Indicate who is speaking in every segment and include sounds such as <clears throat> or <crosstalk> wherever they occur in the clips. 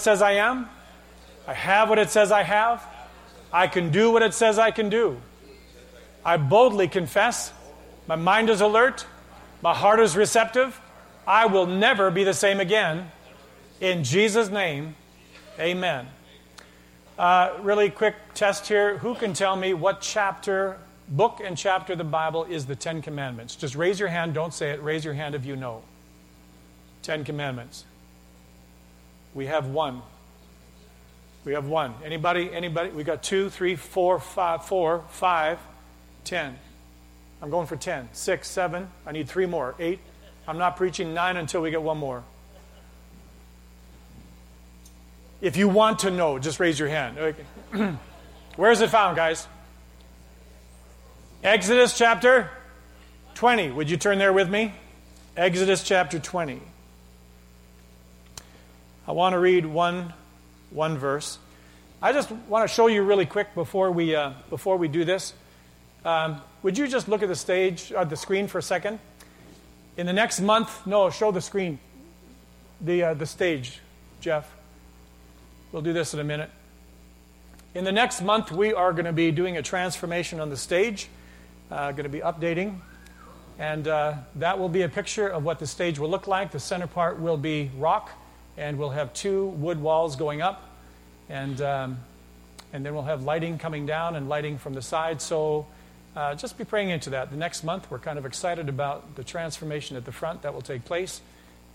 Speaker 1: says I am. I have what it says I have. I can do what it says I can do. I boldly confess. My mind is alert. My heart is receptive. I will never be the same again. In Jesus' name, amen. Uh, really quick test here. Who can tell me what chapter, book and chapter of the Bible is the Ten Commandments? Just raise your hand. Don't say it. Raise your hand if you know. Ten Commandments. We have one. We have one. Anybody? Anybody? We got two, three, four, five, four, five, ten. I'm going for ten. Six, seven. I need three more. Eight. I'm not preaching nine until we get one more. If you want to know, just raise your hand. <clears throat> Where is it found, guys? Exodus chapter 20. Would you turn there with me? Exodus chapter 20. I want to read one, one verse. I just want to show you really quick before we, uh, before we do this. Um, would you just look at the stage, uh, the screen for a second? In the next month, no, show the screen, the, uh, the stage, Jeff. We'll do this in a minute. In the next month, we are going to be doing a transformation on the stage, uh, going to be updating. And uh, that will be a picture of what the stage will look like. The center part will be rock, and we'll have two wood walls going up. And, um, and then we'll have lighting coming down and lighting from the side. So uh, just be praying into that. The next month, we're kind of excited about the transformation at the front that will take place.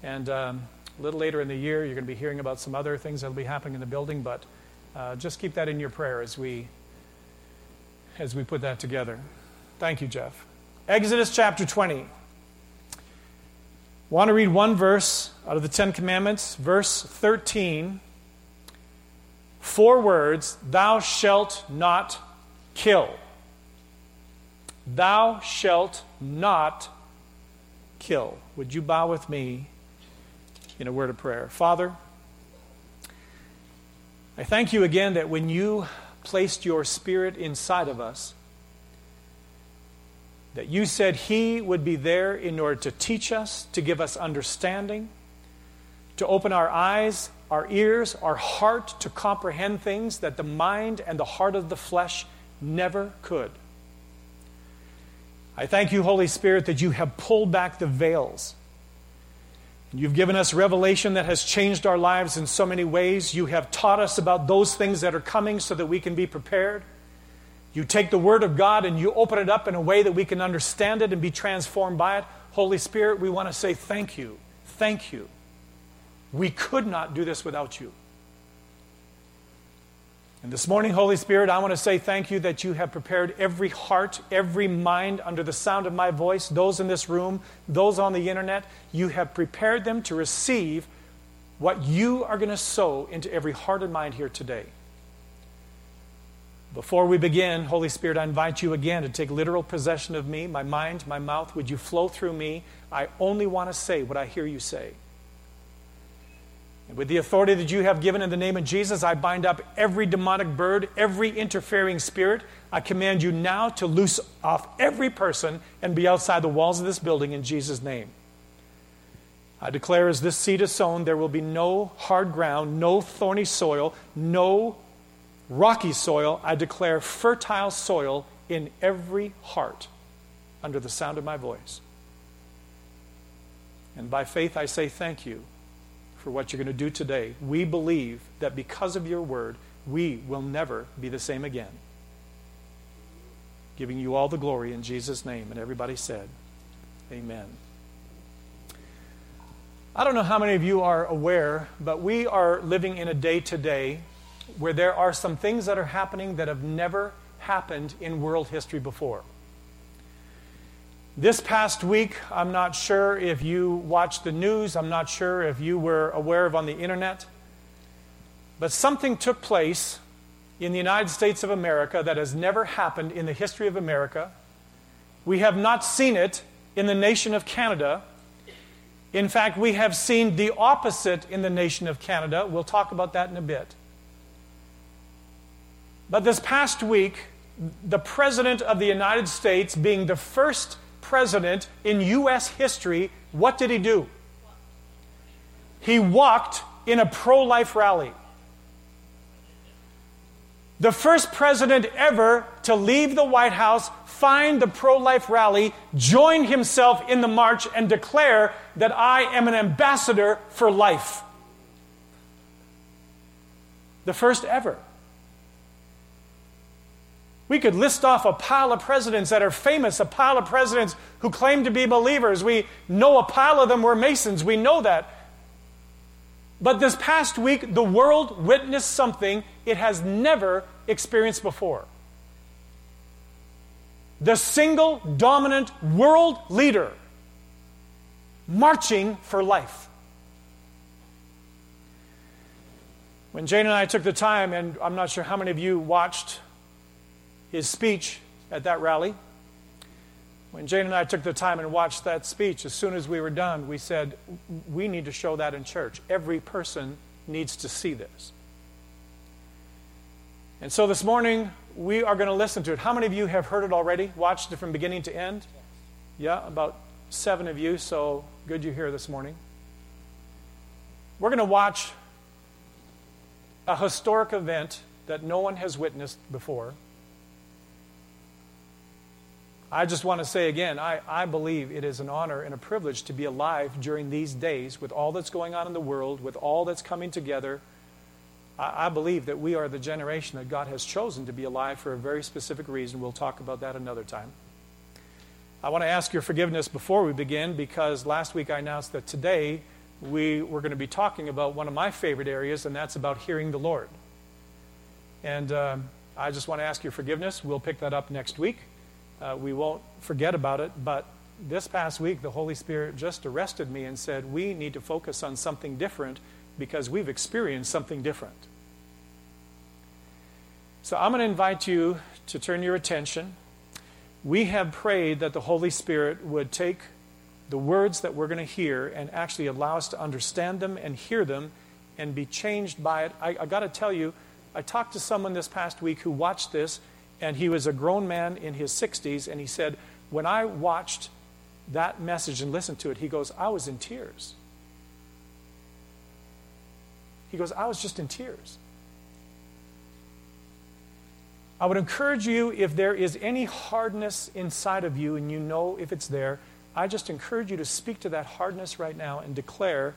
Speaker 1: And um, a little later in the year, you're going to be hearing about some other things that will be happening in the building, but uh, just keep that in your prayer as we, as we put that together. Thank you, Jeff. Exodus chapter 20. Want to read one verse out of the Ten Commandments, verse 13. Four words Thou shalt not kill. Thou shalt not kill. Would you bow with me in a word of prayer. Father, I thank you again that when you placed your spirit inside of us, that you said He would be there in order to teach us, to give us understanding, to open our eyes, our ears, our heart to comprehend things that the mind and the heart of the flesh never could. I thank you, Holy Spirit, that you have pulled back the veils You've given us revelation that has changed our lives in so many ways. You have taught us about those things that are coming so that we can be prepared. You take the Word of God and you open it up in a way that we can understand it and be transformed by it. Holy Spirit, we want to say thank you. Thank you. We could not do this without you. And this morning, Holy Spirit, I want to say thank you that you have prepared every heart, every mind under the sound of my voice, those in this room, those on the internet. You have prepared them to receive what you are going to sow into every heart and mind here today. Before we begin, Holy Spirit, I invite you again to take literal possession of me, my mind, my mouth. Would you flow through me? I only want to say what I hear you say. And with the authority that you have given in the name of Jesus, I bind up every demonic bird, every interfering spirit. I command you now to loose off every person and be outside the walls of this building in Jesus' name. I declare as this seed is sown, there will be no hard ground, no thorny soil, no rocky soil. I declare fertile soil in every heart under the sound of my voice. And by faith, I say thank you for what you're going to do today. We believe that because of your word, we will never be the same again. Giving you all the glory in Jesus' name. And everybody said, Amen. I don't know how many of you are aware, but we are living in a day today where there are some things that are happening that have never happened in world history before. This past week, I'm not sure if you watched the news, I'm not sure if you were aware of on the internet, but something took place in the United States of America that has never happened in the history of America. We have not seen it in the nation of Canada. In fact, we have seen the opposite in the nation of Canada. We'll talk about that in a bit. But this past week, the President of the United States, being the first president in U.S. history, what did he do? He walked in a pro life rally. The first president ever to leave the White House, find the pro life rally, join himself in the march, and declare that I am an ambassador for life. The first ever. We could list off a pile of presidents that are famous, a pile of presidents who claim to be believers. We know a pile of them were Masons. We know that. But this past week, the world witnessed something it has never experienced before. The single dominant world leader marching for life. When Jane and I took the time, and I'm not sure how many of you watched his speech at that rally, when Jane and I took the time and watched that speech, as soon as we were done, we said, We need to show that in church. Every person needs to see this. And so this morning, we are going to listen to it. How many of you have heard it already? Watched it from beginning to end? Yeah, about seven of you, so good you're here this morning. We're going to watch a historic event that no one has witnessed before. I just want to say again, I, I believe it is an honor and a privilege to be alive during these days with all that's going on in the world, with all that's coming together. I, I believe that we are the generation that God has chosen to be alive for a very specific reason. We'll talk about that another time. I want to ask your forgiveness before we begin because last week I announced that today we were going to be talking about one of my favorite areas, and that's about hearing the Lord. And um, I just want to ask your forgiveness. We'll pick that up next week. Uh, we won't forget about it, but this past week, the Holy Spirit just arrested me and said, We need to focus on something different because we've experienced something different. So I'm going to invite you to turn your attention. We have prayed that the Holy Spirit would take the words that we're going to hear and actually allow us to understand them and hear them and be changed by it. I, I got to tell you, I talked to someone this past week who watched this and he was a grown man in his 60s, and he said, When I watched that message and listened to it, he goes, I was in tears. He goes, I was just in tears. I would encourage you, if there is any hardness inside of you and you know if it's there, I just encourage you to speak to that hardness right now and declare.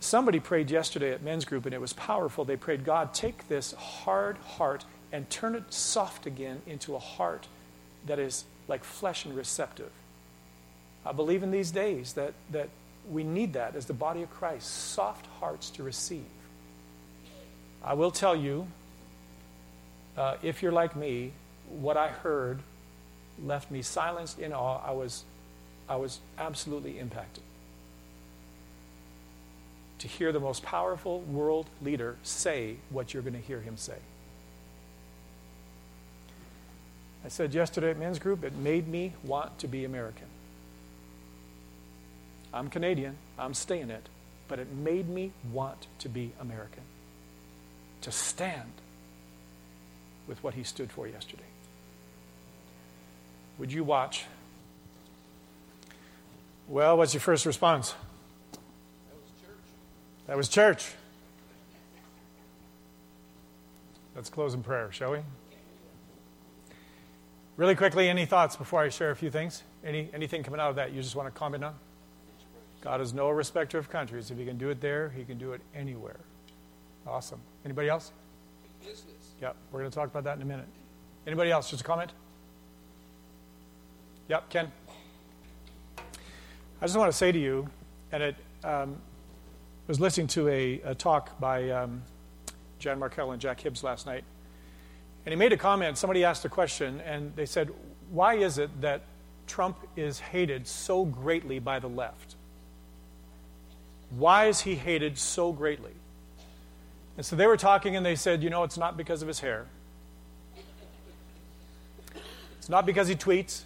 Speaker 1: Somebody prayed yesterday at men's group and it was powerful. They prayed, God, take this hard heart and turn it soft again into a heart that is like flesh and receptive. I believe in these days that, that we need that as the body of Christ soft hearts to receive. I will tell you, uh, if you're like me, what I heard left me silenced in awe. I was, I was absolutely impacted. To hear the most powerful world leader say what you're going to hear him say. I said yesterday at men's group, it made me want to be American. I'm Canadian, I'm staying it, but it made me want to be American. To stand with what he stood for yesterday. Would you watch? Well, what's your first response?
Speaker 2: That was church.
Speaker 1: That was church. Let's close in prayer, shall we? Really quickly, any thoughts before I share a few things? Any, anything coming out of that you just want to comment on? God is no respecter of countries. If he can do it there, he can do it anywhere. Awesome. Anybody else?
Speaker 2: Business.
Speaker 1: Yeah, we're going to talk about that in a minute. Anybody else? Just a comment? Yep, Ken. I just want to say to you, and it um, was listening to a, a talk by um, Jan Markell and Jack Hibbs last night, and he made a comment. Somebody asked a question, and they said, Why is it that Trump is hated so greatly by the left? Why is he hated so greatly? And so they were talking, and they said, You know, it's not because of his hair. It's not because he tweets.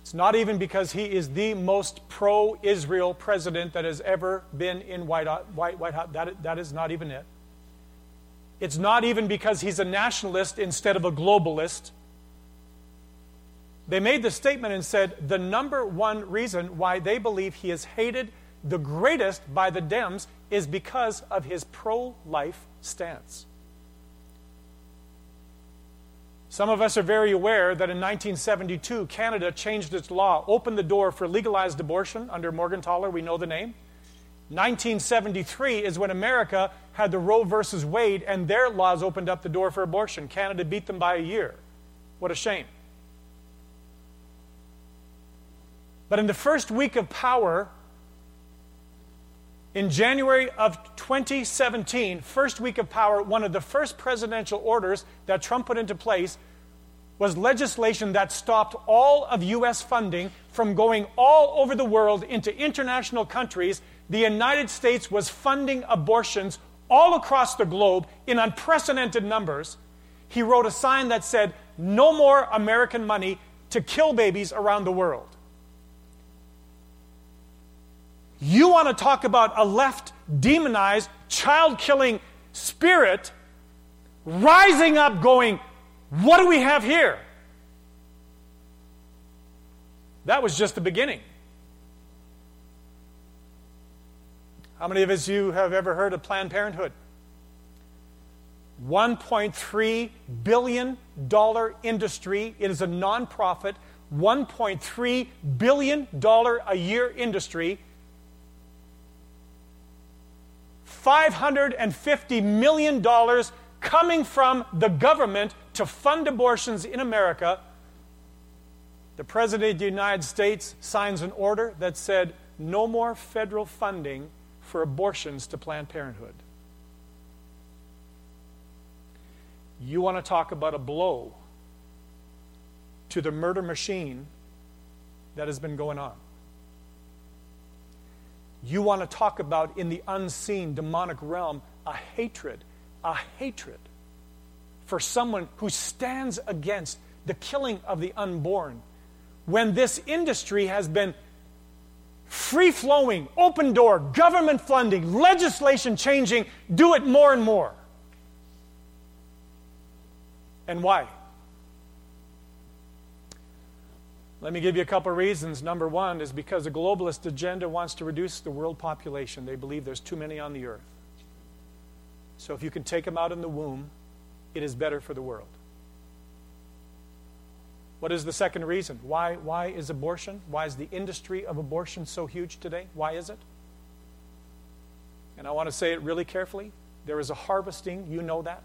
Speaker 1: It's not even because he is the most pro Israel president that has ever been in White, White, White House. That, that is not even it. It's not even because he's a nationalist instead of a globalist. They made the statement and said the number one reason why they believe he is hated the greatest by the Dems is because of his pro life stance. Some of us are very aware that in 1972, Canada changed its law, opened the door for legalized abortion under Morgentaler, we know the name. 1973 is when America had the Roe versus Wade, and their laws opened up the door for abortion. Canada beat them by a year. What a shame. But in the first week of power, in January of 2017, first week of power, one of the first presidential orders that Trump put into place was legislation that stopped all of U.S. funding from going all over the world into international countries. The United States was funding abortions all across the globe in unprecedented numbers. He wrote a sign that said, No more American money to kill babies around the world. You want to talk about a left demonized, child killing spirit rising up, going, What do we have here? That was just the beginning. How many of us you have ever heard of Planned Parenthood? $1.3 billion industry. It is a nonprofit, $1.3 billion a year industry $550 million coming from the government to fund abortions in America, the President of the United States signs an order that said no more federal funding for abortions to Planned Parenthood. You want to talk about a blow to the murder machine that has been going on. You want to talk about in the unseen demonic realm a hatred, a hatred for someone who stands against the killing of the unborn. When this industry has been free flowing, open door, government funding, legislation changing, do it more and more. And why? Let me give you a couple of reasons. Number one is because the globalist agenda wants to reduce the world population. They believe there's too many on the earth. So if you can take them out in the womb, it is better for the world. What is the second reason? Why, why is abortion? Why is the industry of abortion so huge today? Why is it? And I want to say it really carefully. There is a harvesting, you know that.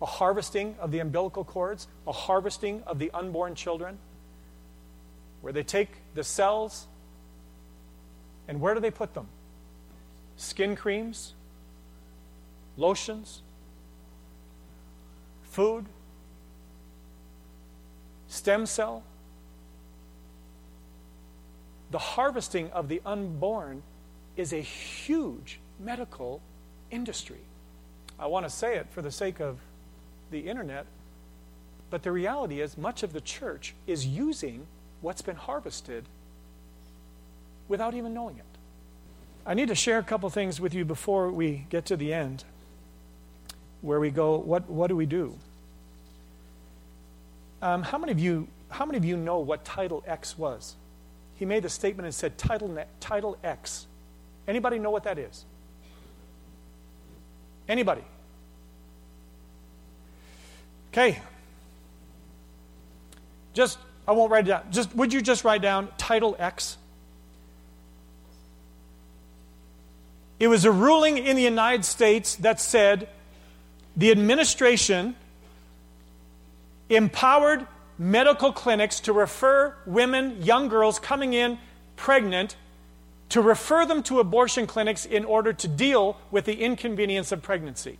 Speaker 1: A harvesting of the umbilical cords, a harvesting of the unborn children where they take the cells and where do they put them? Skin creams, lotions, food, stem cell. The harvesting of the unborn is a huge medical industry. I want to say it for the sake of the internet, but the reality is much of the church is using what's been harvested without even knowing it. I need to share a couple things with you before we get to the end, where we go, what, what do we do? Um, how, many of you, how many of you know what Title X was? He made the statement and said, Title, Title X. Anybody know what that is? Anybody? Okay. Just I won't write it down. Just would you just write down Title X? It was a ruling in the United States that said the administration empowered medical clinics to refer women, young girls coming in pregnant, to refer them to abortion clinics in order to deal with the inconvenience of pregnancy.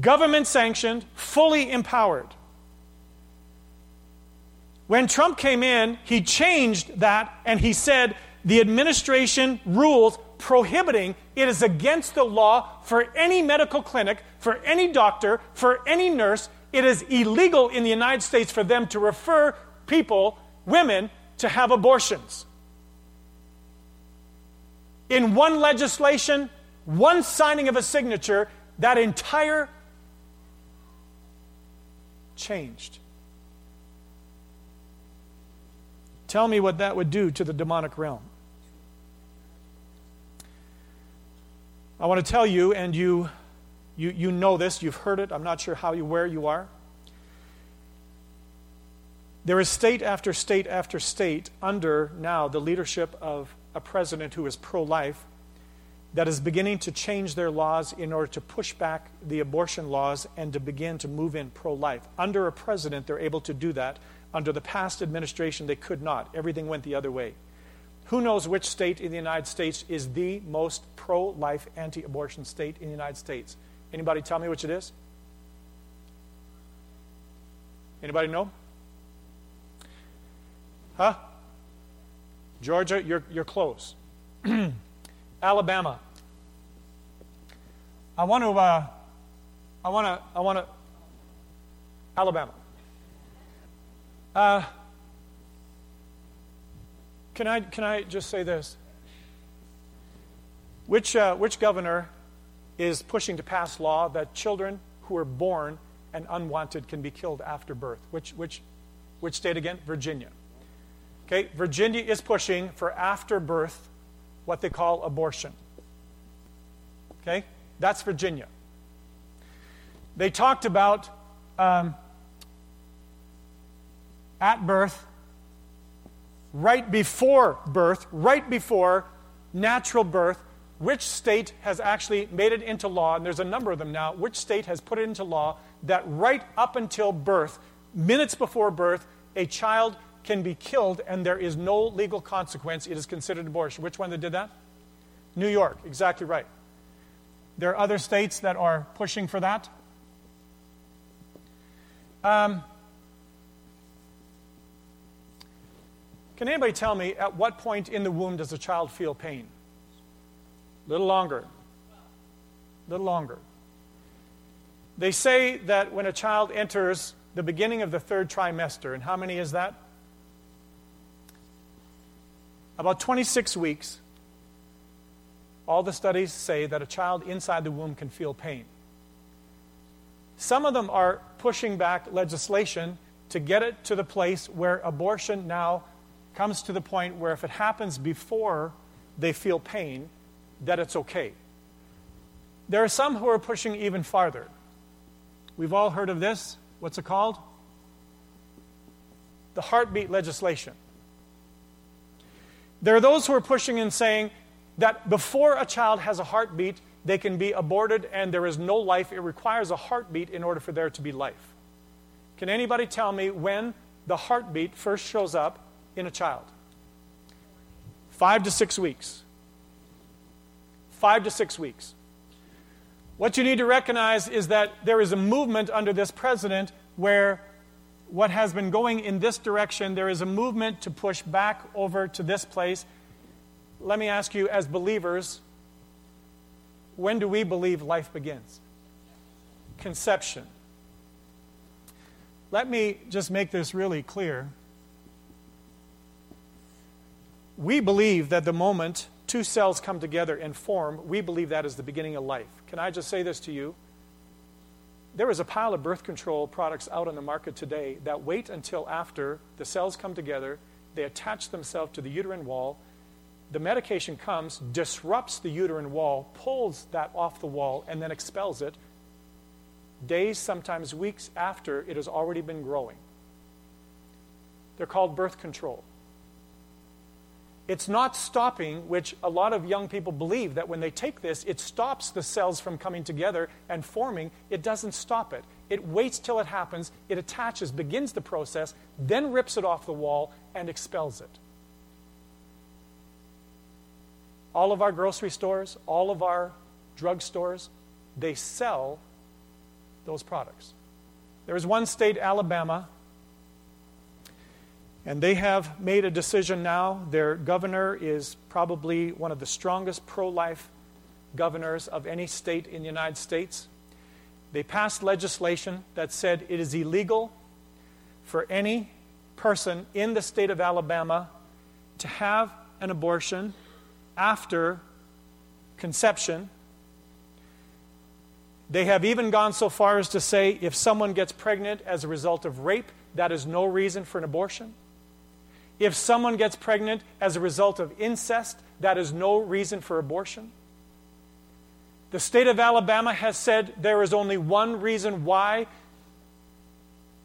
Speaker 1: Government sanctioned, fully empowered. When Trump came in, he changed that and he said the administration rules prohibiting it is against the law for any medical clinic, for any doctor, for any nurse. It is illegal in the United States for them to refer people, women, to have abortions. In one legislation, one signing of a signature, that entire changed. Tell me what that would do to the demonic realm. I want to tell you, and you, you, you know this, you've heard it, I'm not sure how you, where you are. There is state after state after state under now the leadership of a president who is pro life that is beginning to change their laws in order to push back the abortion laws and to begin to move in pro life. Under a president, they're able to do that. Under the past administration, they could not. Everything went the other way. Who knows which state in the United States is the most pro life, anti abortion state in the United States? Anybody tell me which it is? Anybody know? Huh? Georgia, you're, you're close. <clears throat> Alabama. I want to, uh, I want to, I want to, Alabama. Uh, can I, can I just say this? Which, uh, which governor is pushing to pass law that children who are born and unwanted can be killed after birth? Which, which, which state again? Virginia. Okay, Virginia is pushing for after birth what they call abortion. Okay, that's Virginia. They talked about um, at birth, right before birth, right before natural birth, which state has actually made it into law, and there's a number of them now, which state has put it into law that right up until birth, minutes before birth, a child can be killed and there is no legal consequence. It is considered abortion. Which one that did that? New York, exactly right. There are other states that are pushing for that. Um, can anybody tell me at what point in the womb does a child feel pain? A little longer. A little longer. They say that when a child enters the beginning of the third trimester, and how many is that? About 26 weeks, all the studies say that a child inside the womb can feel pain. Some of them are pushing back legislation to get it to the place where abortion now comes to the point where if it happens before they feel pain, that it's okay. There are some who are pushing even farther. We've all heard of this. What's it called? The heartbeat legislation. There are those who are pushing and saying that before a child has a heartbeat, they can be aborted and there is no life. It requires a heartbeat in order for there to be life. Can anybody tell me when the heartbeat first shows up in a child? Five to six weeks. Five to six weeks. What you need to recognize is that there is a movement under this president where what has been going in this direction, there is a movement to push back over to this place. Let me ask you, as believers, when do we believe life begins? Conception. Let me just make this really clear. We believe that the moment two cells come together and form, we believe that is the beginning of life. Can I just say this to you? there is a pile of birth control products out on the market today that wait until after the cells come together, they attach themselves to the uterine wall. The medication comes, disrupts the uterine wall, pulls that off the wall, and then expels it days, sometimes weeks after it has already been growing. They're called birth control. It's not stopping, which a lot of young people believe that when they take this, it stops the cells from coming together and forming. It doesn't stop it. It waits till it happens, it attaches, begins the process, then rips it off the wall and expels it. All of our grocery stores, all of our drug stores, they sell those products. There is one state, Alabama, and they have made a decision now. Their governor is probably one of the strongest pro life governors of any state in the United States. They passed legislation that said it is illegal for any person in the state of Alabama to have an abortion after conception. They have even gone so far as to say if someone gets pregnant as a result of rape, that is no reason for an abortion. If someone gets pregnant as a result of incest, that is no reason for abortion. The state of Alabama has said there is only one reason why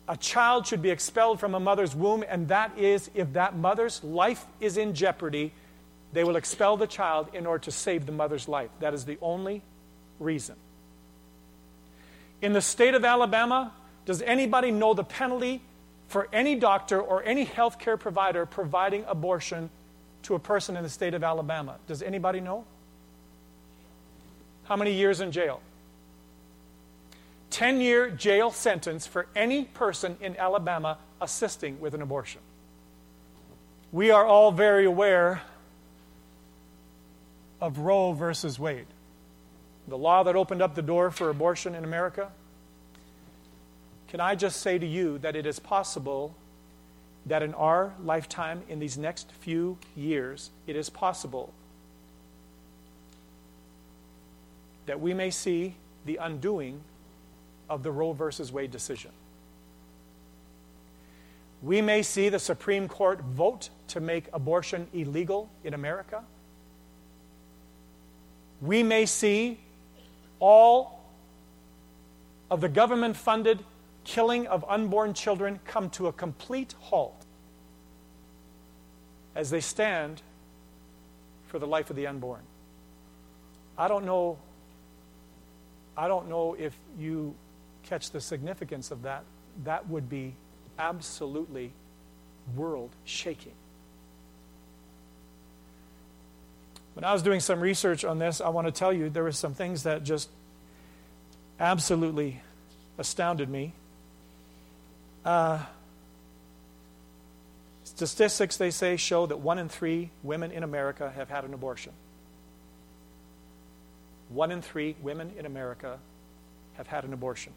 Speaker 1: a child should be expelled from a mother's womb, and that is if that mother's life is in jeopardy, they will expel the child in order to save the mother's life. That is the only reason. In the state of Alabama, does anybody know the penalty for any doctor or any healthcare provider providing abortion to a person in the state of Alabama? Does anybody know? How many years in jail? 10 year jail sentence for any person in Alabama assisting with an abortion. We are all very aware of Roe versus Wade, the law that opened up the door for abortion in America. Can I just say to you that it is possible that in our lifetime, in these next few years, it is possible that we may see the undoing of the Roe versus Wade decision. We may see the Supreme Court vote to make abortion illegal in America. We may see all of the government funded killing of unborn children come to a complete halt as they stand for the life of the unborn. I don't know I don't know if you catch the significance of that. That would be absolutely world shaking. When I was doing some research on this, I want to tell you there were some things that just absolutely astounded me. Uh, statistics, they say, show that one in three women in America have had an abortion. One in three women in America have had an abortion.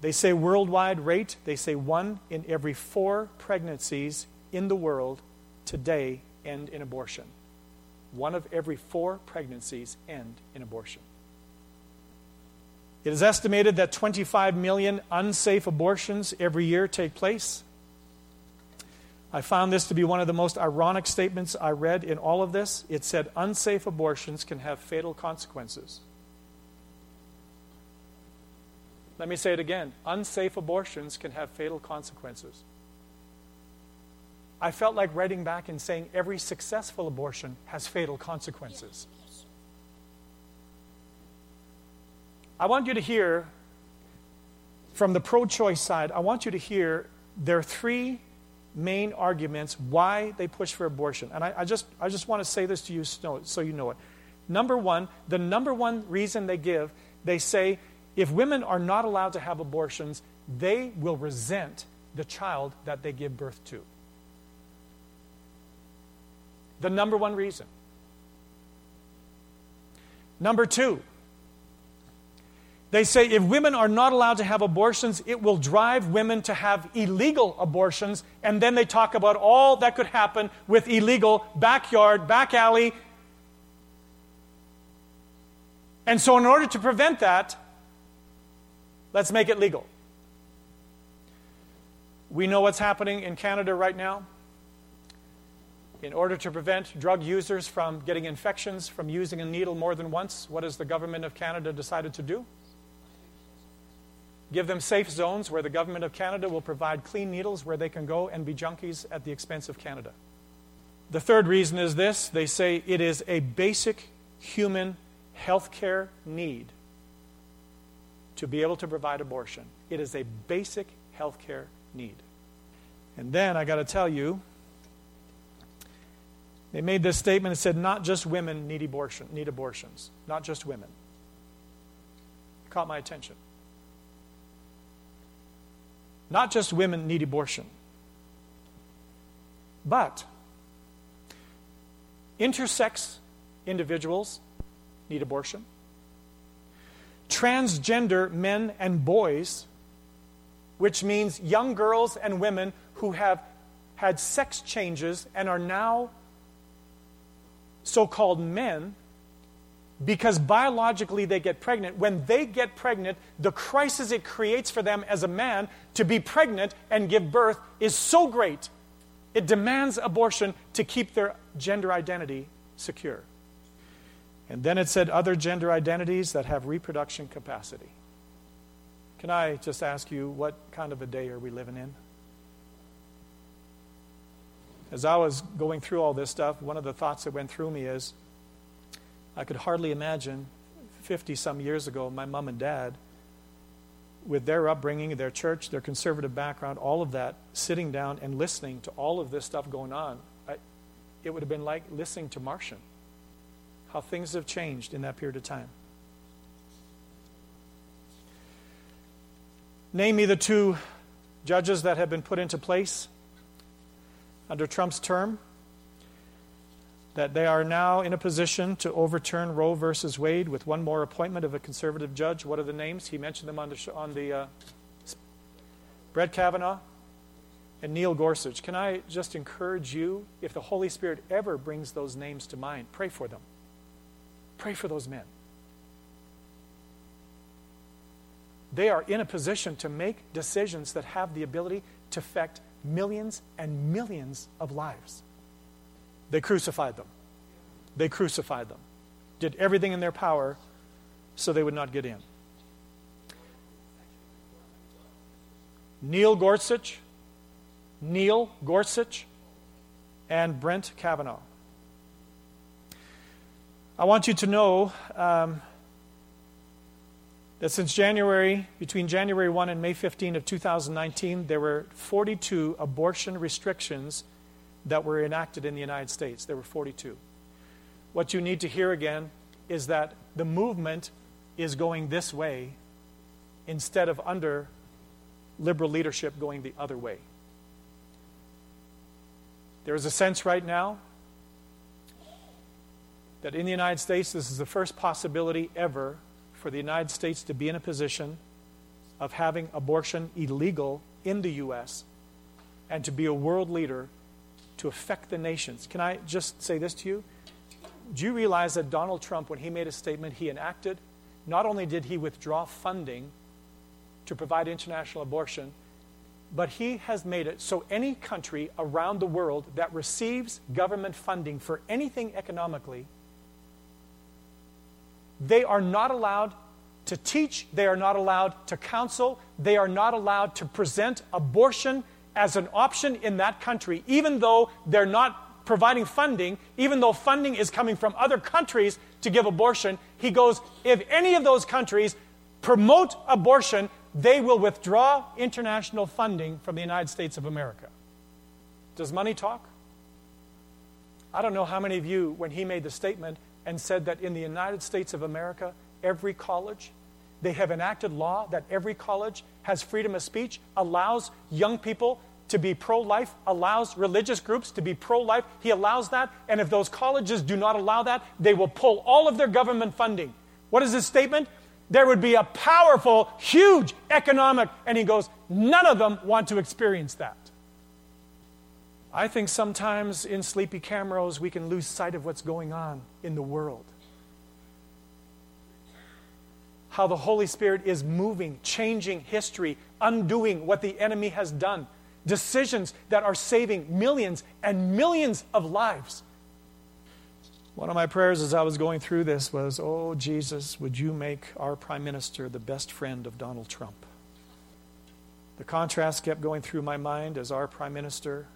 Speaker 1: They say worldwide rate, they say one in every four pregnancies in the world today end in abortion. One of every four pregnancies end in abortion. It is estimated that 25 million unsafe abortions every year take place. I found this to be one of the most ironic statements I read in all of this. It said, unsafe abortions can have fatal consequences. Let me say it again unsafe abortions can have fatal consequences. I felt like writing back and saying every successful abortion has fatal consequences. I want you to hear from the pro choice side, I want you to hear their three main arguments why they push for abortion. And I, I, just, I just want to say this to you so you know it. Number one, the number one reason they give, they say if women are not allowed to have abortions, they will resent the child that they give birth to. The number one reason. Number two, they say if women are not allowed to have abortions, it will drive women to have illegal abortions. And then they talk about all that could happen with illegal backyard, back alley. And so, in order to prevent that, let's make it legal. We know what's happening in Canada right now. In order to prevent drug users from getting infections from using a needle more than once, what has the government of Canada decided to do? Give them safe zones where the government of Canada will provide clean needles where they can go and be junkies at the expense of Canada. The third reason is this they say it is a basic human health care need to be able to provide abortion. It is a basic health care need. And then I got to tell you, they made this statement. and said, not just women need, abortion, need abortions, not just women. Caught my attention. Not just women need abortion, but intersex individuals need abortion. Transgender men and boys, which means young girls and women who have had sex changes and are now so called men, because biologically they get pregnant. When they get pregnant, the crisis it creates for them as a man to be pregnant and give birth is so great, it demands abortion to keep their gender identity secure. And then it said other gender identities that have reproduction capacity. Can I just ask you, what kind of a day are we living in? As I was going through all this stuff, one of the thoughts that went through me is I could hardly imagine 50 some years ago, my mom and dad, with their upbringing, their church, their conservative background, all of that, sitting down and listening to all of this stuff going on. I, it would have been like listening to Martian how things have changed in that period of time. Name me the two judges that have been put into place under Trump's term, that they are now in a position to overturn Roe versus Wade with one more appointment of a conservative judge. What are the names? He mentioned them on the, on the uh, Brett Kavanaugh and Neil Gorsuch. Can I just encourage you, if the Holy Spirit ever brings those names to mind, pray for them. Pray for those men. They are in a position to make decisions that have the ability to affect millions and millions of lives. They crucified them. They crucified them. Did everything in their power so they would not get in. Neil Gorsuch, Neil Gorsuch, and Brent Kavanaugh. I want you to know um, that since January, between January 1 and May 15 of 2019, there were 42 abortion restrictions that were enacted in the United States. There were 42. What you need to hear again is that the movement is going this way instead of under liberal leadership going the other way. There is a sense right now that in the United States, this is the first possibility ever for the United States to be in a position of having abortion illegal in the U.S. and to be a world leader to affect the nations. Can I just say this to you? Do you realize that Donald Trump, when he made a statement, he enacted, not only did he withdraw funding to provide international abortion, but he has made it so any country around the world that receives government funding for anything economically they are not allowed to teach, they are not allowed to counsel, they are not allowed to present abortion as an option in that country, even though they're not providing funding, even though funding is coming from other countries to give abortion. He goes, if any of those countries promote abortion, they will withdraw international funding from the United States of America. Does money talk? I don't know how many of you, when he made the statement, and said that in the United States of America, every college, they have enacted law that every college has freedom of speech, allows young people to be pro life, allows religious groups to be pro life. He allows that. And if those colleges do not allow that, they will pull all of their government funding. What is his statement? There would be a powerful, huge economic. And he goes, none of them want to experience that. I think sometimes in sleepy Camrose we can lose sight of what's going on in the world. How the Holy Spirit is moving, changing history, undoing what the enemy has done. Decisions that are saving millions and millions of lives. One of my prayers as I was going through this was, Oh, Jesus, would you make our Prime Minister the best friend of Donald Trump? The contrast kept going through my mind as our Prime Minister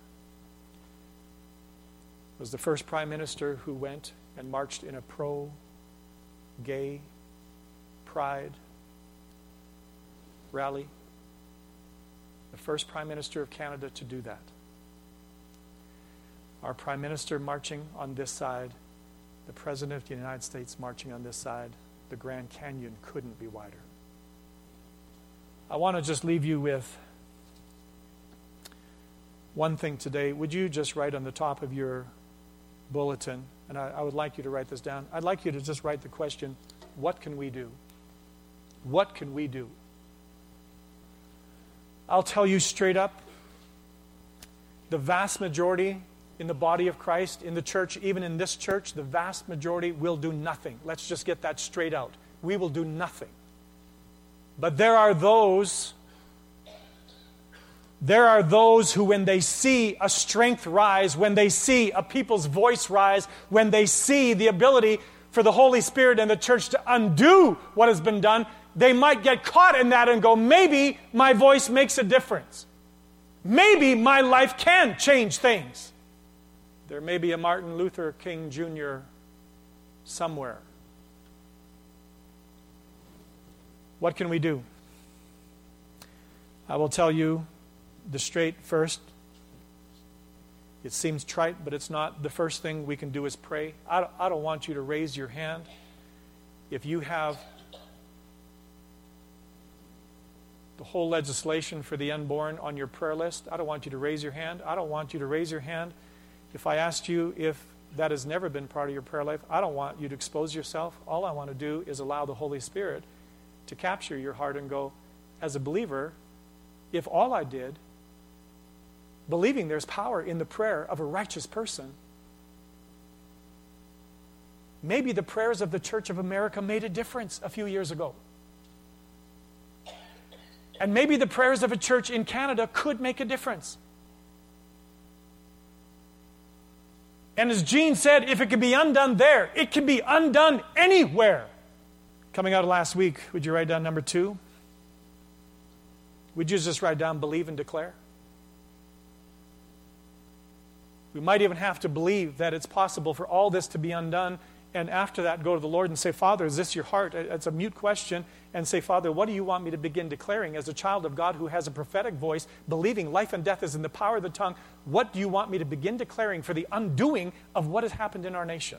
Speaker 1: was the first prime minister who went and marched in a pro gay pride rally. The first prime minister of Canada to do that. Our prime minister marching on this side, the president of the United States marching on this side. The Grand Canyon couldn't be wider. I want to just leave you with one thing today. Would you just write on the top of your bulletin, and I, I, would like you to write this down. I'd like you to just write the question What can we do? What can we do? I'll tell you straight up the vast majority in the body of Christ, in the church, even in this church, the vast majority will do nothing. Let's just get that straight out. We will do nothing. But there are those there are those who, when they see a strength rise, when they see a people's voice rise, when they see the ability for the Holy Spirit and the church to undo what has been done, they might get caught in that and go, maybe my voice makes a difference. Maybe my life can change things. There may be a Martin Luther King Jr. somewhere. What can we do? I will tell you the straight first. It seems trite, but it's not. The first thing we can do is pray. I don't, I don't want you to raise your hand if you have the whole legislation for the unborn on your prayer list. I don't want you to raise your hand. I don't want you to raise your hand if I asked you if that has never been part of your prayer life. I don't want you to expose yourself. All I want to do is allow the Holy Spirit to capture your heart and go, as a believer, if all I did, believing there's power in the prayer of a righteous person, maybe the prayers of the Church of America made a difference a few years ago. And maybe the prayers of a church in Canada could make a difference. And as Gene said, if it can be undone there, it can be undone anywhere. Coming out of last week, would you write down number two? Would you just write down believe and declare? We might even have to believe that it's possible for all this to be undone. And after that, go to the Lord and say, Father, is this your heart? It's a mute question. And say, Father, what do you want me to begin declaring as a child of God who has a prophetic voice, believing life and death is in the power of the tongue? What do you want me to begin declaring for the undoing of what has happened in our nation?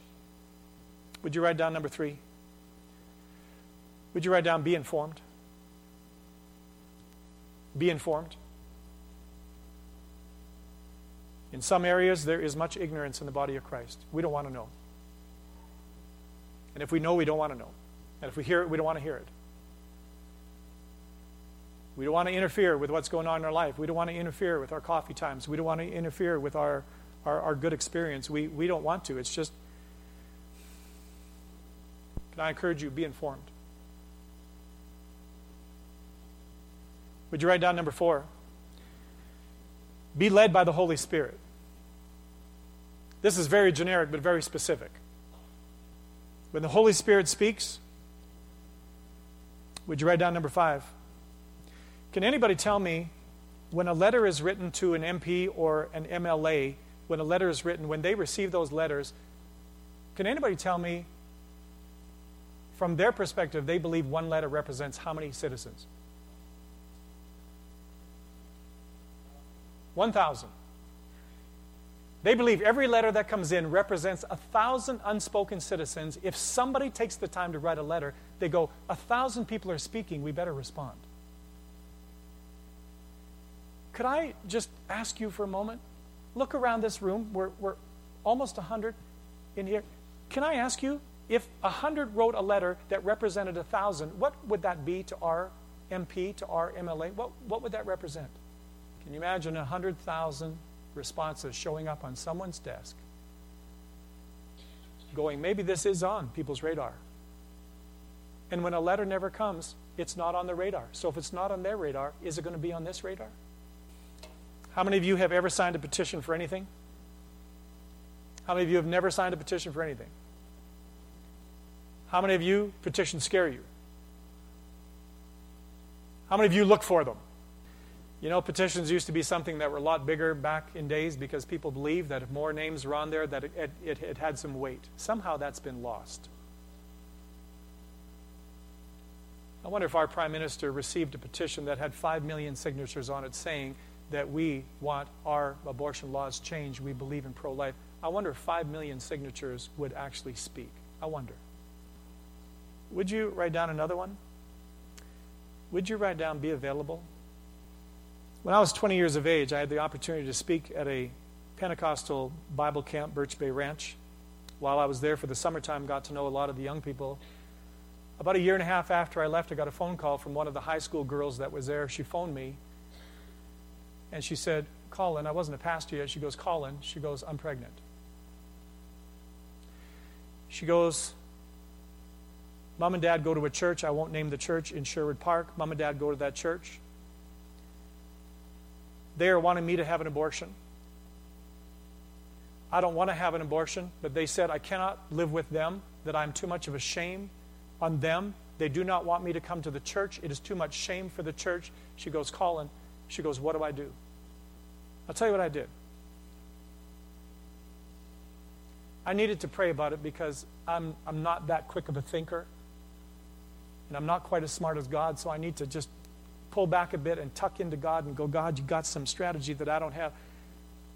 Speaker 1: Would you write down number three? Would you write down be informed? Be informed. In some areas, there is much ignorance in the body of Christ. We don't want to know. And if we know, we don't want to know. And if we hear it, we don't want to hear it. We don't want to interfere with what's going on in our life. We don't want to interfere with our coffee times. We don't want to interfere with our, our, our good experience. We, we don't want to. It's just, can I encourage you, be informed? Would you write down number four? Be led by the Holy Spirit. This is very generic, but very specific. When the Holy Spirit speaks, would you write down number five? Can anybody tell me when a letter is written to an MP or an MLA, when a letter is written, when they receive those letters, can anybody tell me from their perspective, they believe one letter represents how many citizens? 1,000. They believe every letter that comes in represents a thousand unspoken citizens. If somebody takes the time to write a letter, they go, a thousand people are speaking, we better respond. Could I just ask you for a moment? Look around this room. We're, we're almost 100 in here. Can I ask you, if 100 wrote a letter that represented a 1,000, what would that be to our MP, to our MLA? What, what would that represent? Can you imagine 100,000 responses showing up on someone's desk going, maybe this is on people's radar? And when a letter never comes, it's not on the radar. So if it's not on their radar, is it going to be on this radar? How many of you have ever signed a petition for anything? How many of you have never signed a petition for anything? How many of you petitions scare you? How many of you look for them? You know, petitions used to be something that were a lot bigger back in days because people believed that if more names were on there, that it, it, it had some weight. Somehow that's been lost. I wonder if our prime minister received a petition that had 5 million signatures on it saying that we want our abortion laws changed, we believe in pro life. I wonder if 5 million signatures would actually speak. I wonder. Would you write down another one? Would you write down be available? When I was 20 years of age, I had the opportunity to speak at a Pentecostal Bible camp, Birch Bay Ranch. While I was there for the summertime, got to know a lot of the young people. About a year and a half after I left, I got a phone call from one of the high school girls that was there. She phoned me and she said, Collin, I wasn't a pastor yet. She goes, Collin, she goes, I'm pregnant. She goes, Mom and Dad go to a church. I won't name the church in Sherwood Park. Mom and Dad go to that church. They are wanting me to have an abortion. I don't want to have an abortion, but they said I cannot live with them that I'm too much of a shame on them. They do not want me to come to the church. It is too much shame for the church. She goes, Collin, she goes, What do I do? I'll tell you what I did. I needed to pray about it because I'm, I'm not that quick of a thinker. And I'm not quite as smart as God, so I need to just pull back a bit and tuck into God and go, God, you got some strategy that I don't have.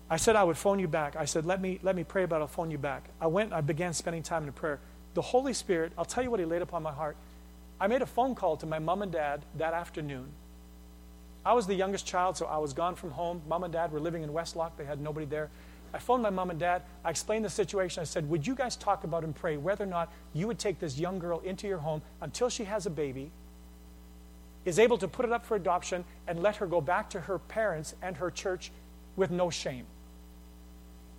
Speaker 1: I said I would phone you back. I said, let me, let me pray about it. I'll phone you back. I went, I began spending time in prayer. The Holy Spirit, I'll tell you what He laid upon my heart. I made a phone call to my mom and dad that afternoon. I was the youngest child, so I was gone from home. Mom and dad were living in Westlock, they had nobody there. I phoned my mom and dad. I explained the situation. I said, Would you guys talk about and pray whether or not you would take this young girl into your home until she has a baby, is able to put it up for adoption, and let her go back to her parents and her church with no shame?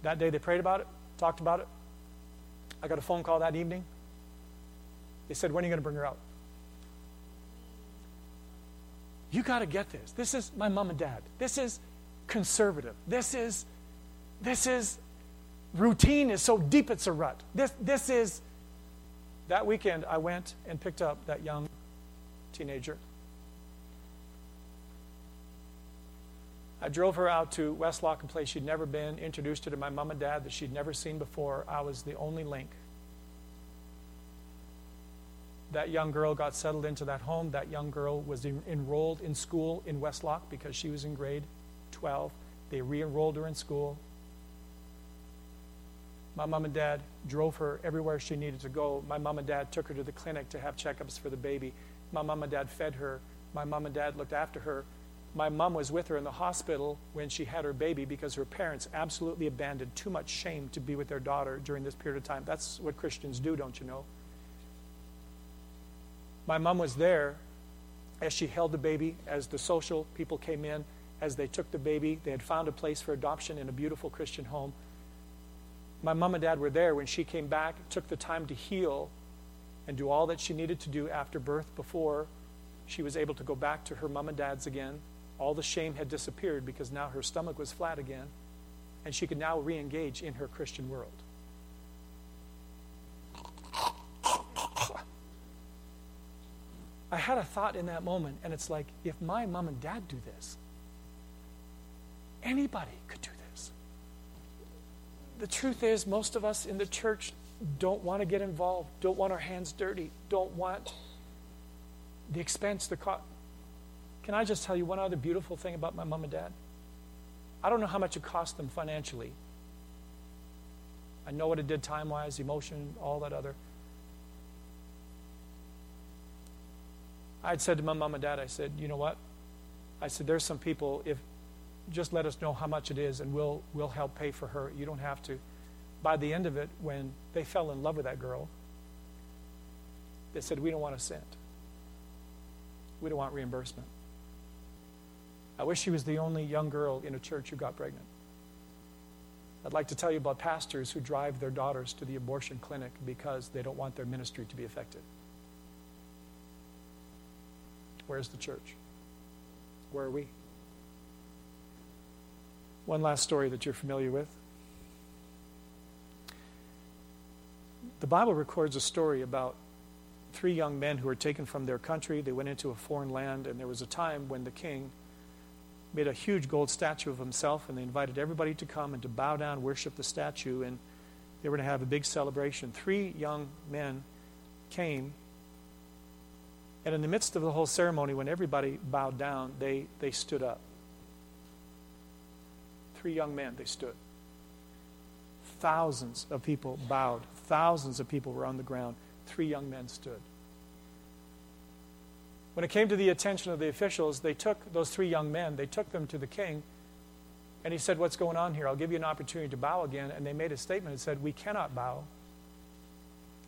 Speaker 1: That day they prayed about it, talked about it. I got a phone call that evening. They said, When are you going to bring her out? You got to get this. This is my mom and dad. This is conservative. This is this is routine is so deep it's a rut. This, this is, that weekend I went and picked up that young teenager. I drove her out to Westlock, a place she'd never been, introduced her to my mom and dad that she'd never seen before. I was the only link. That young girl got settled into that home. That young girl was in, enrolled in school in Westlock because she was in grade 12. They re enrolled her in school. My mom and dad drove her everywhere she needed to go. My mom and dad took her to the clinic to have checkups for the baby. My mom and dad fed her. My mom and dad looked after her. My mom was with her in the hospital when she had her baby because her parents absolutely abandoned too much shame to be with their daughter during this period of time. That's what Christians do, don't you know? My mom was there as she held the baby, as the social people came in, as they took the baby. They had found a place for adoption in a beautiful Christian home my mom and dad were there when she came back, took the time to heal and do all that she needed to do after birth before she was able to go back to her mom and dad's again. All the shame had disappeared because now her stomach was flat again, and she could now re engage in her Christian world. I had a thought in that moment, and it's like, if my mom and dad do this, anybody could do this. the truth is, most of us in the church don't want to get involved, don't want our hands dirty, don't want the expense, the cost. Can I just tell you one other beautiful thing about my mom and dad? I don't know how much it cost them financially. I know what it did time wise, emotion, all that other. I had said to my mom and dad, I said, you know what? I said, there's some people, if just let us know how much it is and we'll, we'll help pay for her. You don't have to. By the end of it, when they fell in love with that girl, they said, We don't want a cent. We don't want reimbursement. I wish she was the only young girl in a church who got pregnant. I'd like to tell you about pastors who drive their daughters to the abortion clinic because they don't want their ministry to be affected. Where's the church? Where are we? One last story that you're familiar with. The Bible records a story about three young men who were taken from their country. They went into a foreign land, and there was a time when the king made a huge gold statue of himself, and they invited everybody to come and to bow down, worship the statue, and they were going to have a big celebration. Three young men came, and in the midst of the whole ceremony, when everybody bowed down, they, they stood up. Three young men, they stood. Thousands of people bowed. Thousands of people were on the ground. Three young men stood. When it came to the attention of the officials, they took those three young men, they took them to the king, and he said, What's going on here? I'll give you an opportunity to bow again. And they made a statement and said, We cannot bow.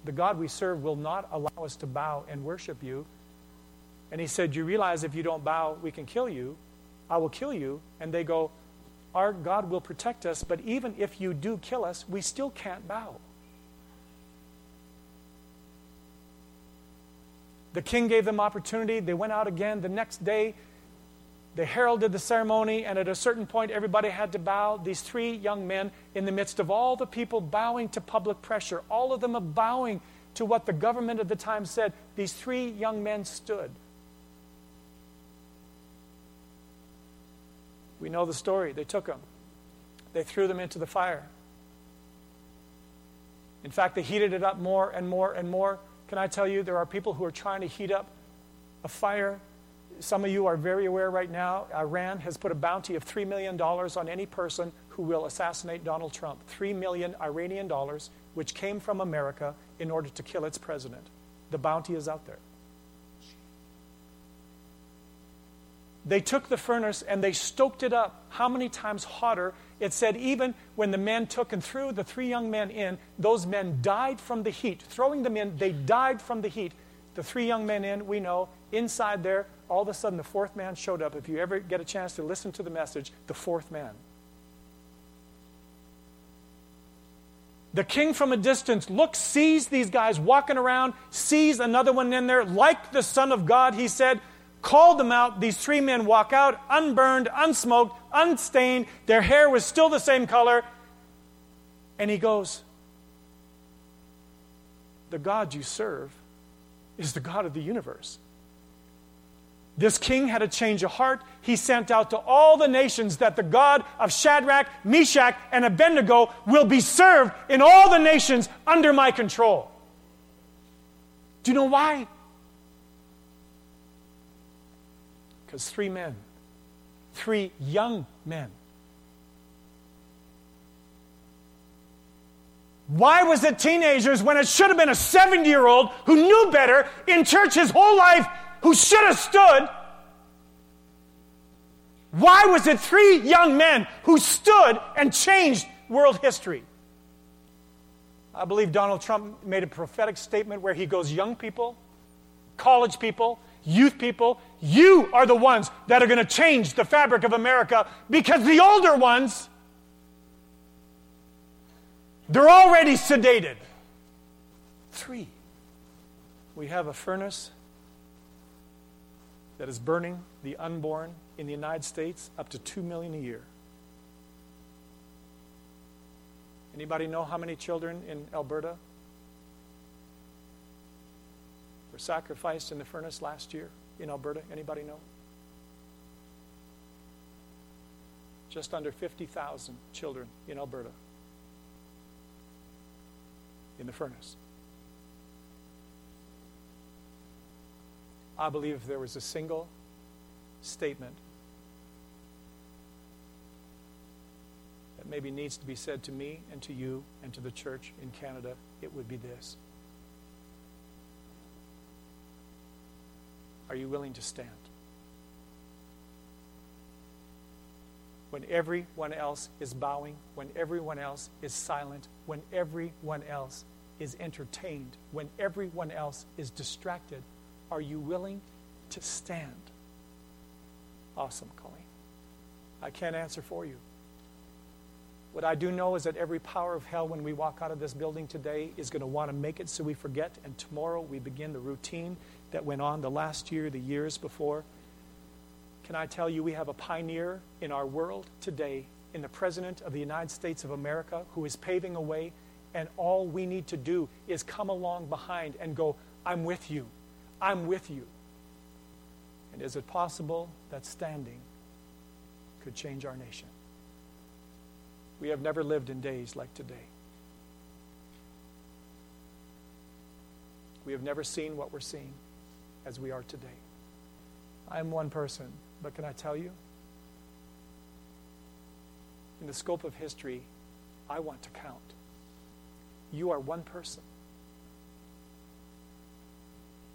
Speaker 1: The God we serve will not allow us to bow and worship you. And he said, You realize if you don't bow, we can kill you. I will kill you. And they go, our God will protect us, but even if you do kill us, we still can't bow. The king gave them opportunity. They went out again the next day. They heralded the ceremony, and at a certain point, everybody had to bow. These three young men, in the midst of all the people bowing to public pressure, all of them bowing to what the government at the time said, these three young men stood. We know the story. They took them, they threw them into the fire. In fact, they heated it up more and more and more. Can I tell you, there are people who are trying to heat up a fire. Some of you are very aware right now, Iran has put a bounty of $3 million on any person who will assassinate Donald Trump. 3 million Iranian dollars, which came from America in order to kill its president. The bounty is out there. They took the furnace and they stoked it up. How many times hotter? It said, even when the men took and threw the three young men in, those men died from the heat. Throwing them in, they died from the heat. The three young men in, we know, inside there, all of a sudden the fourth man showed up. If you ever get a chance to listen to the message, the fourth man. The king from a distance looks, sees these guys walking around, sees another one in there, like the Son of God, he said, called them out. These three men walk out, unburned, unsmoked, unstained. Their hair was still the same color. And he goes, The God you serve is the God of the universe. This king had a change of heart. He sent out to all the nations that the God of Shadrach, Meshach, and Abednego will be served in all the nations under my control. Do you know why? Because three men, three young men, Why was it teenagers when it should have been a 70 year old who knew better in church his whole life who should have stood? Why was it three young men who stood and changed world history? I believe Donald Trump made a prophetic statement where he goes, Young people, college people, youth people, you are the ones that are going to change the fabric of America because the older ones, they're already sedated. Three. We have a furnace that is burning the unborn in the United States up to 2 million a year. Anybody know how many children in Alberta were sacrificed in the furnace last year in Alberta? Anybody know? Just under 50,000 children in Alberta in the furnace. I believe if there was a single statement that maybe needs to be said to me and to you and to the church in Canada, it would be this Are you willing to stand? When everyone else is bowing, when everyone else is silent, when everyone else is entertained, when everyone else is distracted, are you willing to stand? Awesome, Colleen. I can't answer for you. What I do know is that every power of hell, when we walk out of this building today, is going to want to make it so we forget, and tomorrow we begin the routine that went on the last year, the years before. Can I tell you, we have a pioneer in our world today, in the President of the United States of America, who is paving a way, and all we need to do is come along behind and go, I'm with you. I'm with you. And is it possible that standing could change our nation? We have never lived in days like today. We have never seen what we're seeing as we are today. I'm one person, but can I tell you? In the scope of history, I want to count. You are one person.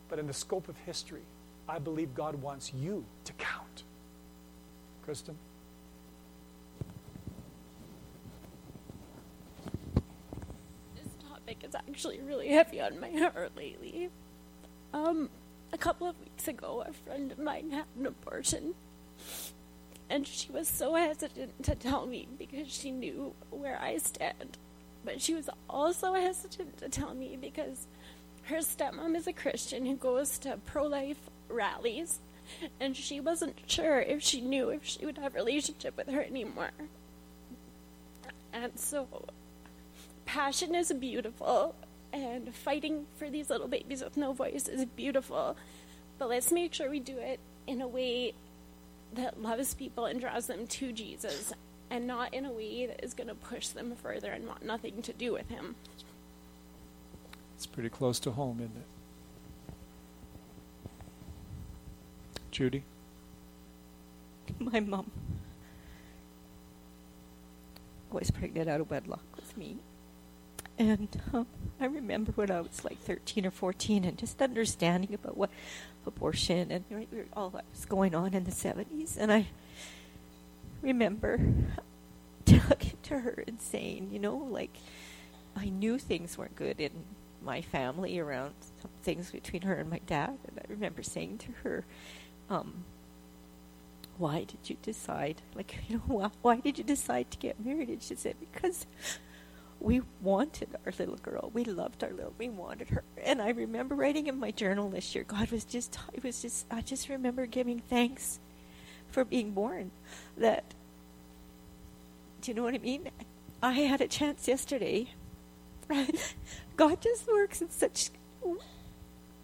Speaker 1: But in the scope of history, I believe God wants you to count. Kristen?
Speaker 3: This topic is actually really heavy on my heart lately. Um, a couple of weeks ago, a friend of mine had an abortion, and she was so hesitant to tell me because she knew where I stand. But she was also hesitant to tell me because her stepmom is a Christian who goes to pro life rallies, and she wasn't sure if she knew if she would have a relationship with her anymore. And so passion is beautiful, and fighting for these little babies with no voice is beautiful. But let's make sure we do it in a way that loves people and draws them to Jesus and not in a way that is going to push them further and want nothing to do with him.
Speaker 1: It's pretty close to home, isn't it? Judy? <laughs>
Speaker 4: My mom was pregnant out of wedlock with me. And um, I remember when I was like 13 or 14 and just understanding about what abortion and all that was going on in the 70s. And I remember talking to her and saying, you know, like, I knew things weren't good in my family around things between her and my dad. And I remember saying to her, um, why did you decide, like, <laughs> you know, why, why did you decide to get married? And she said, because we wanted our little girl. We loved our little, we wanted her. And I remember writing in my journal this year, God was just, I was just, I just remember giving thanks for being born. That, do you know what I mean? I had a chance yesterday. <laughs> God just works in such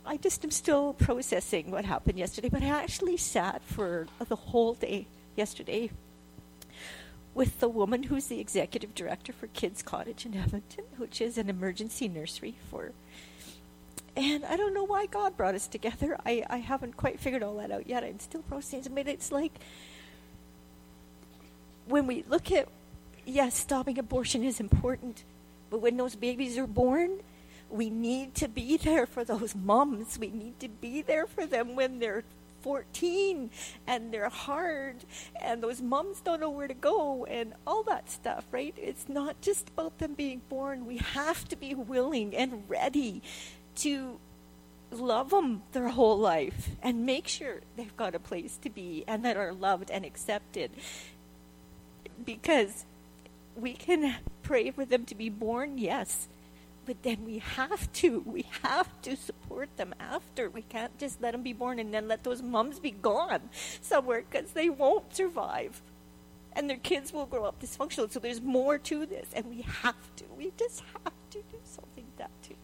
Speaker 4: I just am still processing what happened yesterday, but I actually sat for the whole day yesterday with the woman who's the executive director for Kids Kottage in Edmonton, which is an emergency nursery for. And I don't know why God brought us together. I, I haven't quite figured all that out yet. I'm still processing. But it's like when we look at, yes, stopping abortion is important, but when those babies are born, we need to be there for those moms. We need to be there for them when they're 14 and they're hard and those moms don't know where to go and all that stuff, right? It's not just about them being born. We have to be willing and ready to love them their whole life and make sure they've got a place to be and that are loved and accepted. Because we can pray for them to be born, yes, but then we have to. We have to support them after. We can't just let them be born and then let those moms be gone somewhere because they won't survive. And their kids will grow up dysfunctional. So there's more to this, and we have to. We just have to do something that too.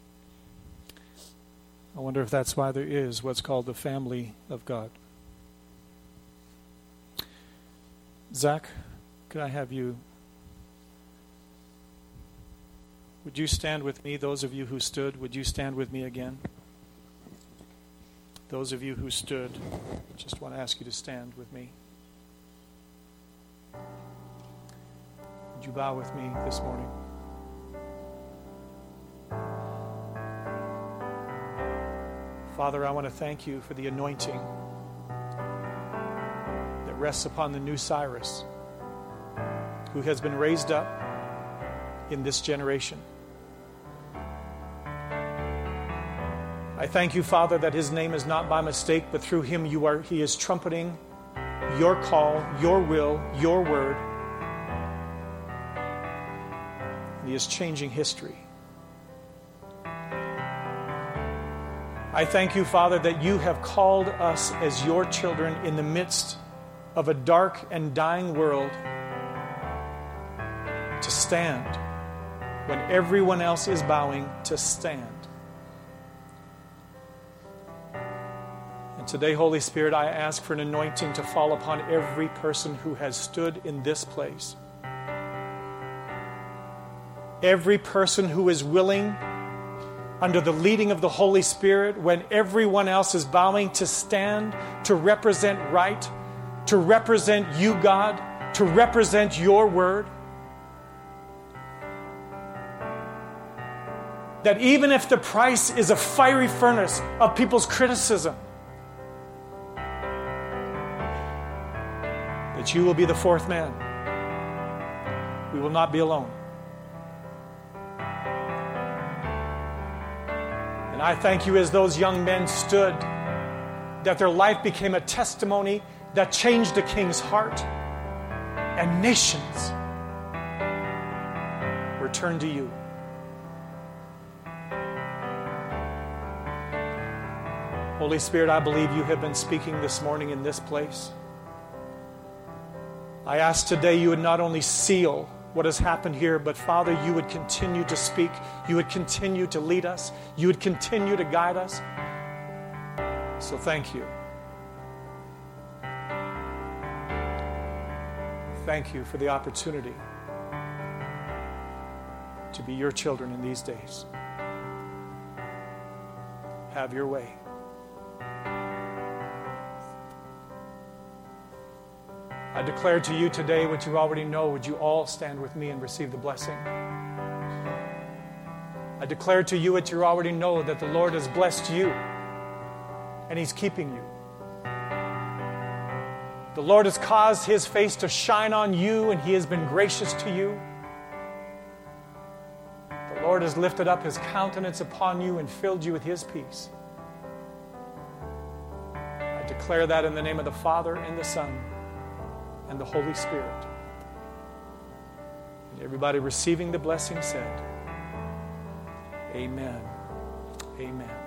Speaker 1: I wonder if that's why there is what's called the family of God. Zach, could I have you Would you stand with me, those of you who stood? Would you stand with me again? Those of you who stood, just want to ask you to stand with me. Would you bow with me this morning? Father, I want to thank you for the anointing that rests upon the new Cyrus, who has been raised up in this generation. I thank you, Father, that his name is not by mistake, but through him you are he is trumpeting your call, your will, your word. He is changing history. I thank you, Father, that you have called us as your children in the midst of a dark and dying world to stand when everyone else is bowing, to stand. And today, Holy Spirit, I ask for an anointing to fall upon every person who has stood in this place. Every person who is willing, under the leading of the Holy Spirit, when everyone else is bowing, to stand, to represent right, to represent you, God, to represent your word. That even if the price is a fiery furnace of people's criticism, that you will be the fourth man. We will not be alone. And I thank you as those young men stood, that their life became a testimony that changed the king's heart, and nations were turned to you. Holy Spirit, I believe you have been speaking this morning in this place. I ask today you would not only seal what has happened here, but Father, you would continue to speak. You would continue to lead us. You would continue to guide us. So thank you. Thank you for the opportunity to be your children in these days. Have your way. I declare to you today what you already know. Would you all stand with me and receive the blessing? I declare to you what you already know that the Lord has blessed you and He's keeping you. The Lord has caused His face to shine on you and He has been gracious to you. The Lord has lifted up His countenance upon you and filled you with His peace. I declare that in the name of the Father and the Son and the Holy Spirit. And everybody receiving the blessing said, Amen. Amen.